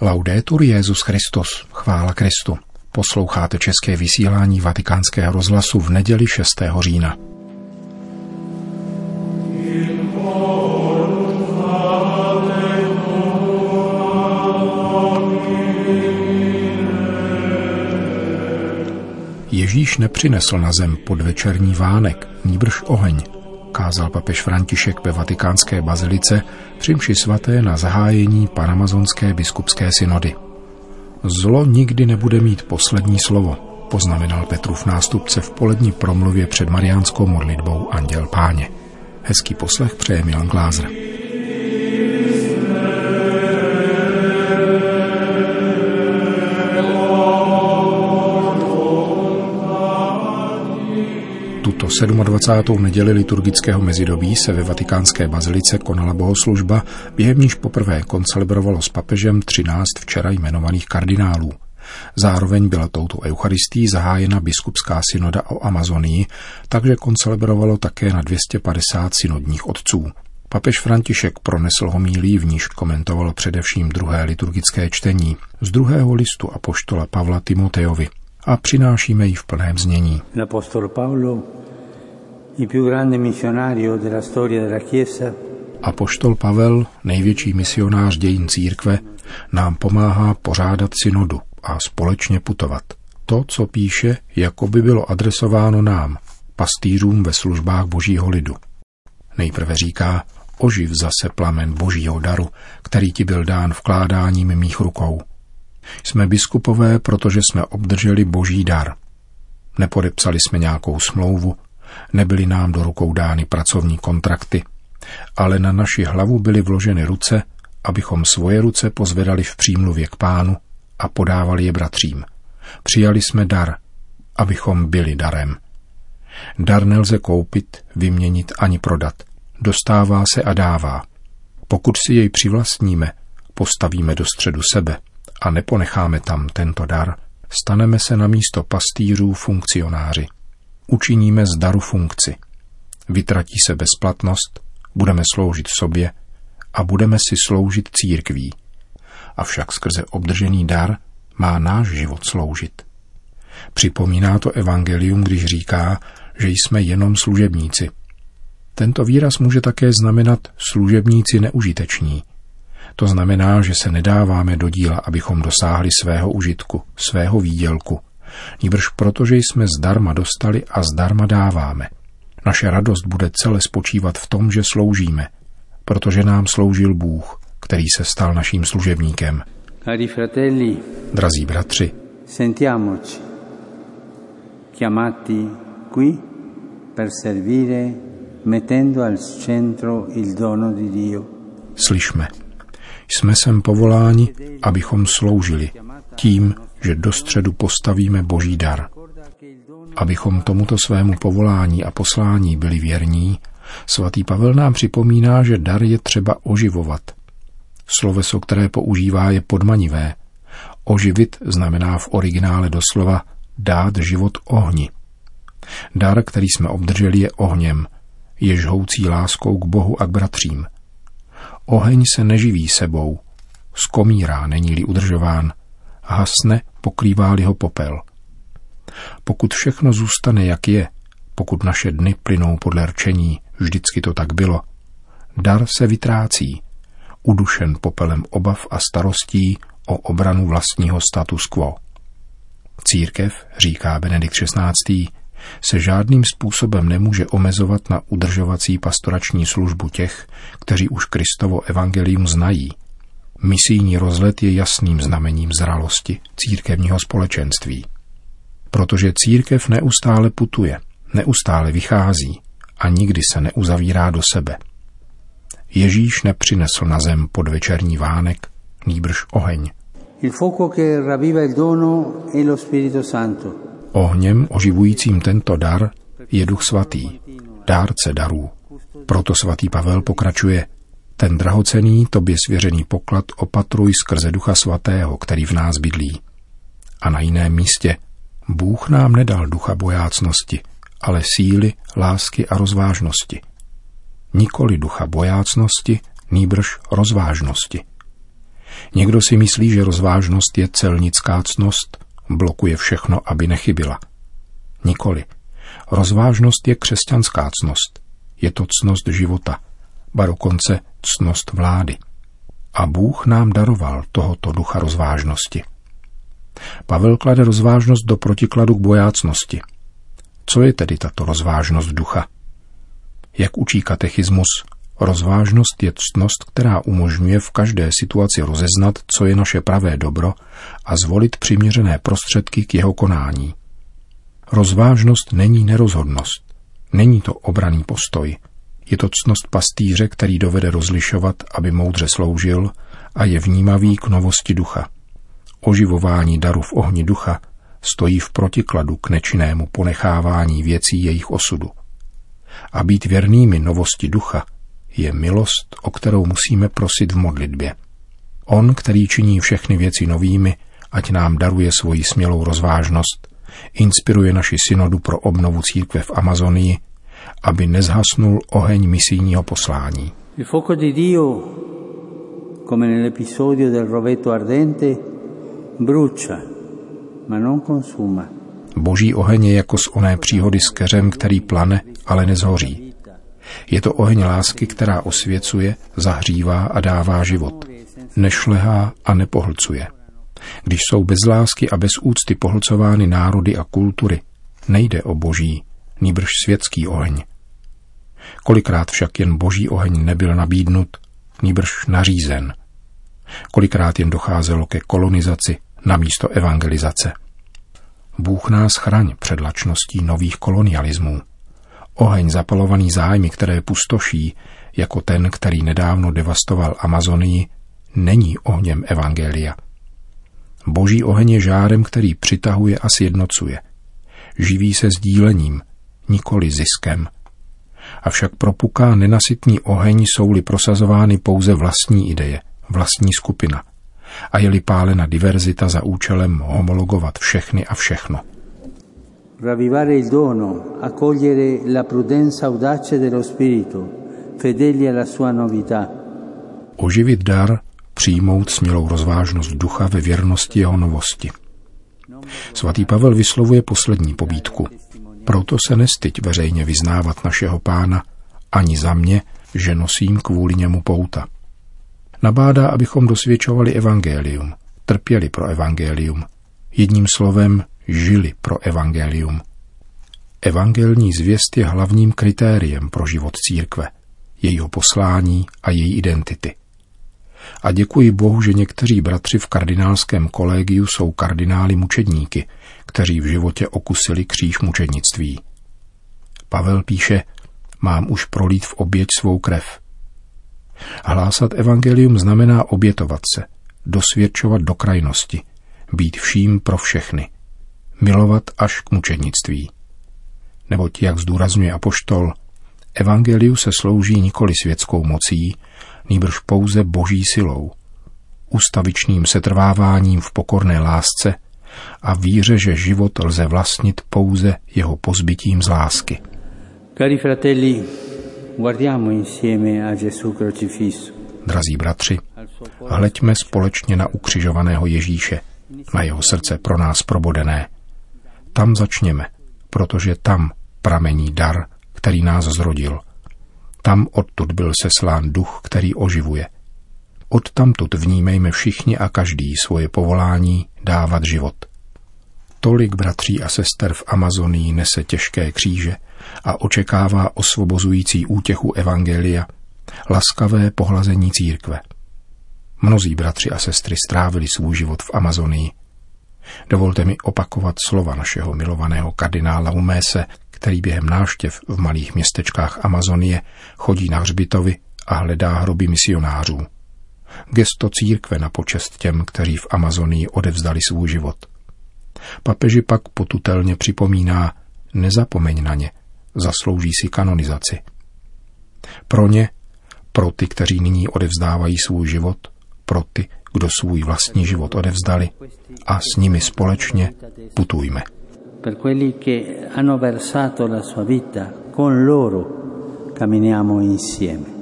Laudetur Jezus Christus, chvála Kristu. Posloucháte české vysílání Vatikánského rozhlasu v neděli 6. října. Ježíš nepřinesl na zem podvečerní vánek, níbrž oheň, kázal papež František ve vatikánské bazilice při mši svaté na zahájení panamazonské biskupské synody. Zlo nikdy nebude mít poslední slovo, poznamenal Petrův nástupce v polední promluvě před mariánskou modlitbou Anděl Páně. Hezký poslech přeje Milan Glázer. 27. neděli liturgického mezidobí se ve vatikánské bazilice konala bohoslužba, během níž poprvé koncelebrovalo s papežem 13 včera jmenovaných kardinálů. Zároveň byla touto eucharistí zahájena biskupská synoda o Amazonii, takže koncelebrovalo také na 250 synodních otců. Papež František pronesl homílí, v níž komentovalo především druhé liturgické čtení z druhého listu apoštola Pavla Timotejovi a přinášíme ji v plném znění. Apoštol Pavel, největší misionář dějin církve, nám pomáhá pořádat synodu a společně putovat. To, co píše, jako by bylo adresováno nám, pastýřům ve službách božího lidu. Nejprve říká, oživ zase plamen božího daru, který ti byl dán vkládáním mých rukou – jsme biskupové, protože jsme obdrželi boží dar. Nepodepsali jsme nějakou smlouvu, nebyly nám do rukou dány pracovní kontrakty, ale na naši hlavu byly vloženy ruce, abychom svoje ruce pozvedali v přímluvě k pánu a podávali je bratřím. Přijali jsme dar, abychom byli darem. Dar nelze koupit, vyměnit ani prodat. Dostává se a dává. Pokud si jej přivlastníme, postavíme do středu sebe – a neponecháme tam tento dar, staneme se na místo pastýřů funkcionáři. Učiníme z daru funkci. Vytratí se bezplatnost, budeme sloužit sobě a budeme si sloužit církví. Avšak skrze obdržený dar má náš život sloužit. Připomíná to evangelium, když říká, že jsme jenom služebníci. Tento výraz může také znamenat služebníci neužiteční – to znamená, že se nedáváme do díla, abychom dosáhli svého užitku, svého výdělku. Níbrž protože jsme zdarma dostali a zdarma dáváme. Naše radost bude celé spočívat v tom, že sloužíme, protože nám sloužil Bůh, který se stal naším služebníkem. Cari fratelli, Drazí bratři, sentiamoci, chiamati qui per servire mettendo al centro il dono di Dio. Slyšme, jsme sem povoláni, abychom sloužili tím, že do středu postavíme boží dar. Abychom tomuto svému povolání a poslání byli věrní, svatý Pavel nám připomíná, že dar je třeba oživovat. Sloveso, které používá, je podmanivé. Oživit znamená v originále doslova dát život ohni. Dar, který jsme obdrželi, je ohněm, jež houcí láskou k Bohu a k bratřím – Oheň se neživí sebou, skomírá, není-li udržován, hasne, pokrývá-li ho popel. Pokud všechno zůstane, jak je, pokud naše dny plynou podle rčení, vždycky to tak bylo, dar se vytrácí, udušen popelem obav a starostí o obranu vlastního status quo. Církev, říká Benedikt XVI., se žádným způsobem nemůže omezovat na udržovací pastorační službu těch, kteří už Kristovo evangelium znají. Misijní rozlet je jasným znamením zralosti církevního společenství. Protože církev neustále putuje, neustále vychází a nikdy se neuzavírá do sebe. Ježíš nepřinesl na zem podvečerní vánek, nýbrž oheň. Santo. Ohněm oživujícím tento dar je Duch Svatý, dárce darů. Proto svatý Pavel pokračuje, ten drahocený tobě svěřený poklad opatruj skrze Ducha Svatého, který v nás bydlí. A na jiném místě, Bůh nám nedal ducha bojácnosti, ale síly, lásky a rozvážnosti. Nikoli ducha bojácnosti, nýbrž rozvážnosti. Někdo si myslí, že rozvážnost je celnická cnost, blokuje všechno, aby nechybila. Nikoli. Rozvážnost je křesťanská cnost. Je to cnost života, ba dokonce cnost vlády. A Bůh nám daroval tohoto ducha rozvážnosti. Pavel klade rozvážnost do protikladu k bojácnosti. Co je tedy tato rozvážnost ducha? Jak učí katechismus, rozvážnost je ctnost, která umožňuje v každé situaci rozeznat, co je naše pravé dobro a zvolit přiměřené prostředky k jeho konání. Rozvážnost není nerozhodnost. Není to obraný postoj. Je to ctnost pastýře, který dovede rozlišovat, aby moudře sloužil a je vnímavý k novosti ducha. Oživování daru v ohni ducha stojí v protikladu k nečinnému ponechávání věcí jejich osudu. A být věrnými novosti ducha je milost, o kterou musíme prosit v modlitbě. On, který činí všechny věci novými, ať nám daruje svoji smělou rozvážnost, inspiruje naši synodu pro obnovu církve v Amazonii, aby nezhasnul oheň misijního poslání. Il fuoco di Dio, come nell'episodio del rovetto ardente, brucia, ma non consuma. Boží oheň je jako z oné příhody s keřem, který plane, ale nezhoří. Je to oheň lásky, která osvěcuje, zahřívá a dává život. Nešlehá a nepohlcuje. Když jsou bez lásky a bez úcty pohlcovány národy a kultury, nejde o boží, nýbrž světský oheň. Kolikrát však jen boží oheň nebyl nabídnut, nýbrž nařízen. Kolikrát jen docházelo ke kolonizaci na místo evangelizace. Bůh nás chraň před lačností nových kolonialismů. Oheň zapalovaný zájmy, které pustoší, jako ten, který nedávno devastoval Amazonii, není ohněm Evangelia. Boží oheň je žárem, který přitahuje a sjednocuje. Živí se sdílením, nikoli ziskem. Avšak propuká nenasytný oheň, jsou-li prosazovány pouze vlastní ideje, vlastní skupina a je-li pálena diverzita za účelem homologovat všechny a všechno. Ravivare il dono, accogliere la prudenza audace dello spirito, fedeli alla sua novità. Oživit dar, přijmout smělou rozvážnost ducha ve věrnosti jeho novosti. Svatý Pavel vyslovuje poslední pobídku. Proto se nestyď veřejně vyznávat našeho pána, ani za mě, že nosím kvůli němu pouta. Nabádá, abychom dosvědčovali evangelium, trpěli pro evangelium, jedním slovem žili pro evangelium. Evangelní zvěst je hlavním kritériem pro život církve, jejího poslání a její identity. A děkuji Bohu, že někteří bratři v kardinálském kolegiu jsou kardinály mučedníky, kteří v životě okusili kříž mučednictví. Pavel píše, mám už prolít v oběť svou krev. Hlásat evangelium znamená obětovat se, dosvědčovat do krajnosti, být vším pro všechny, milovat až k mučednictví. Neboť, jak zdůrazňuje apoštol, evangeliu se slouží nikoli světskou mocí, nýbrž pouze boží silou, ustavičným setrváváním v pokorné lásce a víře, že život lze vlastnit pouze jeho pozbytím z lásky. Cari fratelli, guardiamo insieme a Gesù crocifisso. Drazí bratři, hleďme společně na ukřižovaného Ježíše, na jeho srdce pro nás probodené. Tam začněme, protože tam pramení dar, který nás zrodil. Tam odtud byl seslán duch, který oživuje. Odtamtud vnímejme všichni a každý svoje povolání dávat život. Tolik bratří a sester v Amazonii nese těžké kříže a očekává osvobozující útěchu Evangelia, laskavé pohlazení církve. Mnozí bratři a sestry strávili svůj život v Amazonii. Dovolte mi opakovat slova našeho milovaného kardinála Umése, který během návštěv v malých městečkách Amazonie chodí na hřbitovy a hledá hroby misionářů. Gesto církve na počest těm, kteří v Amazonii odevzdali svůj život. Papeži pak potutelně připomíná, nezapomeň na ně, zaslouží si kanonizaci. Pro ně, pro ty, kteří nyní odevzdávají svůj život, pro ty, kdo svůj vlastní život odevzdali a s nimi společně putujme. Per quelli che hanno versato la sua vita con loro camminiamo insieme.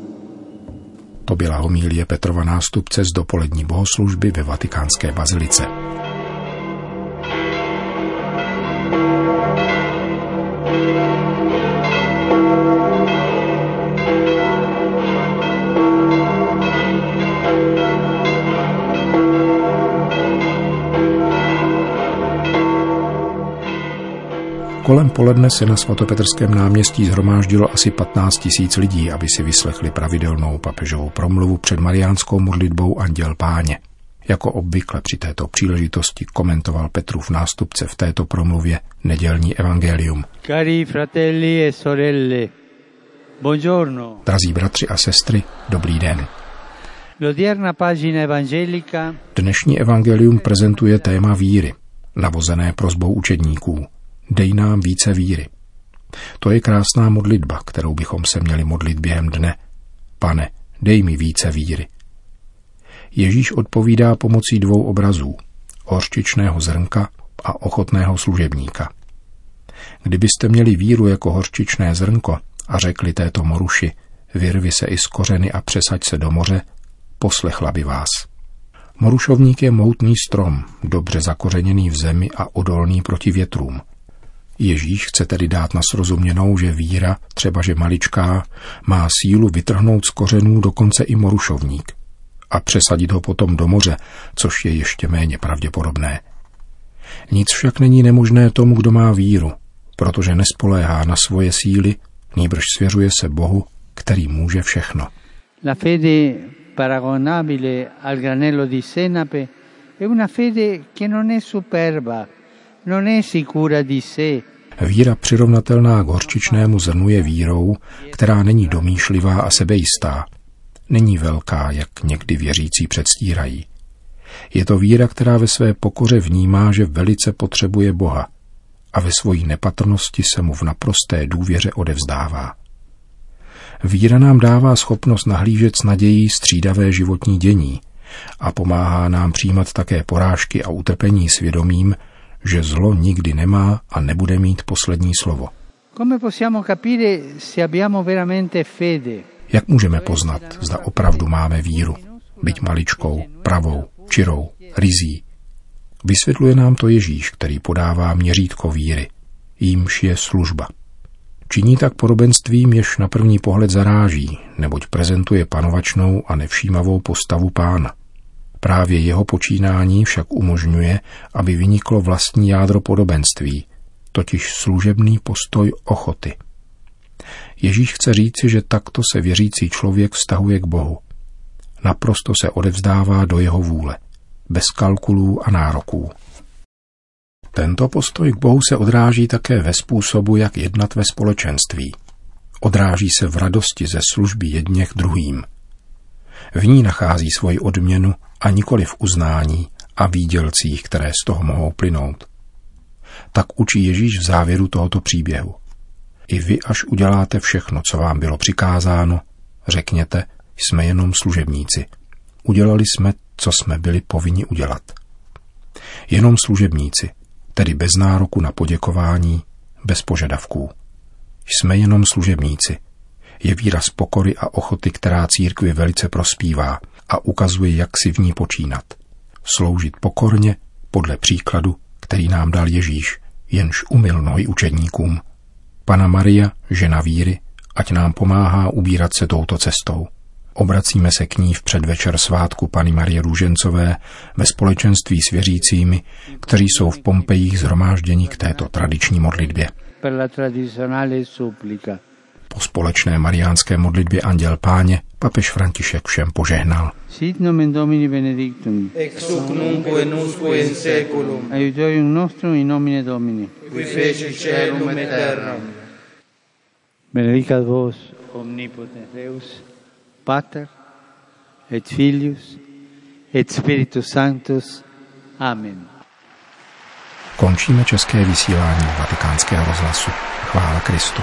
To byla homílie Petrova nástupce z dopolední bohoslužby ve vatikánské bazilice. Kolem poledne se na svatopetrském náměstí zhromáždilo asi 15 tisíc lidí, aby si vyslechli pravidelnou papežovou promluvu před mariánskou modlitbou Anděl Páně. Jako obvykle při této příležitosti komentoval Petrův nástupce v této promluvě nedělní evangelium. Cari fratelli e sorelle, buongiorno. Drazí bratři a sestry, dobrý den. Dnešní evangelium prezentuje téma víry, navozené prozbou učedníků dej nám více víry. To je krásná modlitba, kterou bychom se měli modlit během dne. Pane, dej mi více víry. Ježíš odpovídá pomocí dvou obrazů, horčičného zrnka a ochotného služebníka. Kdybyste měli víru jako horčičné zrnko a řekli této moruši, vyrvi se i z kořeny a přesaď se do moře, poslechla by vás. Morušovník je moutný strom, dobře zakořeněný v zemi a odolný proti větrům – Ježíš chce tedy dát na srozuměnou, že víra, třeba že maličká, má sílu vytrhnout z kořenů dokonce i morušovník a přesadit ho potom do moře, což je ještě méně pravděpodobné. Nic však není nemožné tomu, kdo má víru, protože nespoléhá na svoje síly, nýbrž svěřuje se Bohu, který může všechno. La fede paragonabile al granello di senape è una fede che non è superba, Víra přirovnatelná k horčičnému zrnu je vírou, která není domýšlivá a sebejistá. Není velká, jak někdy věřící předstírají. Je to víra, která ve své pokoře vnímá, že velice potřebuje Boha a ve svojí nepatrnosti se mu v naprosté důvěře odevzdává. Víra nám dává schopnost nahlížet s nadějí střídavé životní dění a pomáhá nám přijímat také porážky a utrpení svědomím, že zlo nikdy nemá a nebude mít poslední slovo. Jak můžeme poznat, zda opravdu máme víru, byť maličkou, pravou, čirou, rizí? Vysvětluje nám to Ježíš, který podává měřítko víry. Jímž je služba. Činí tak podobenstvím, jež na první pohled zaráží, neboť prezentuje panovačnou a nevšímavou postavu pána – Právě jeho počínání však umožňuje, aby vyniklo vlastní jádro podobenství, totiž služebný postoj ochoty. Ježíš chce říci, že takto se věřící člověk vztahuje k Bohu. Naprosto se odevzdává do jeho vůle, bez kalkulů a nároků. Tento postoj k Bohu se odráží také ve způsobu, jak jednat ve společenství. Odráží se v radosti ze služby jedněch druhým – v ní nachází svoji odměnu a nikoli v uznání a výdělcích, které z toho mohou plynout. Tak učí Ježíš v závěru tohoto příběhu. I vy, až uděláte všechno, co vám bylo přikázáno, řekněte, jsme jenom služebníci. Udělali jsme, co jsme byli povinni udělat. Jenom služebníci, tedy bez nároku na poděkování, bez požadavků. Jsme jenom služebníci, je výraz pokory a ochoty, která církvi velice prospívá a ukazuje, jak si v ní počínat. Sloužit pokorně podle příkladu, který nám dal Ježíš, jenž umil nohy učedníkům. Pana Maria, žena víry, ať nám pomáhá ubírat se touto cestou. Obracíme se k ní v předvečer svátku Pany Marie Růžencové ve společenství s věřícími, kteří jsou v Pompejích zhromážděni k této tradiční modlitbě. Po společné mariánské modlitbě Anděl Páně papež František všem požehnal. Sit nomen Domini benedictum. Ex hoc nunc et usque in seculum. Aiutorium nostrum in nomine Domini. Qui feci celum et terram. Benedicat vos omnipotens Deus, Pater et Filius et Spiritus Sanctus. Amen. Končíme české vysílání vatikánského rozhlasu. Chvála Kristu.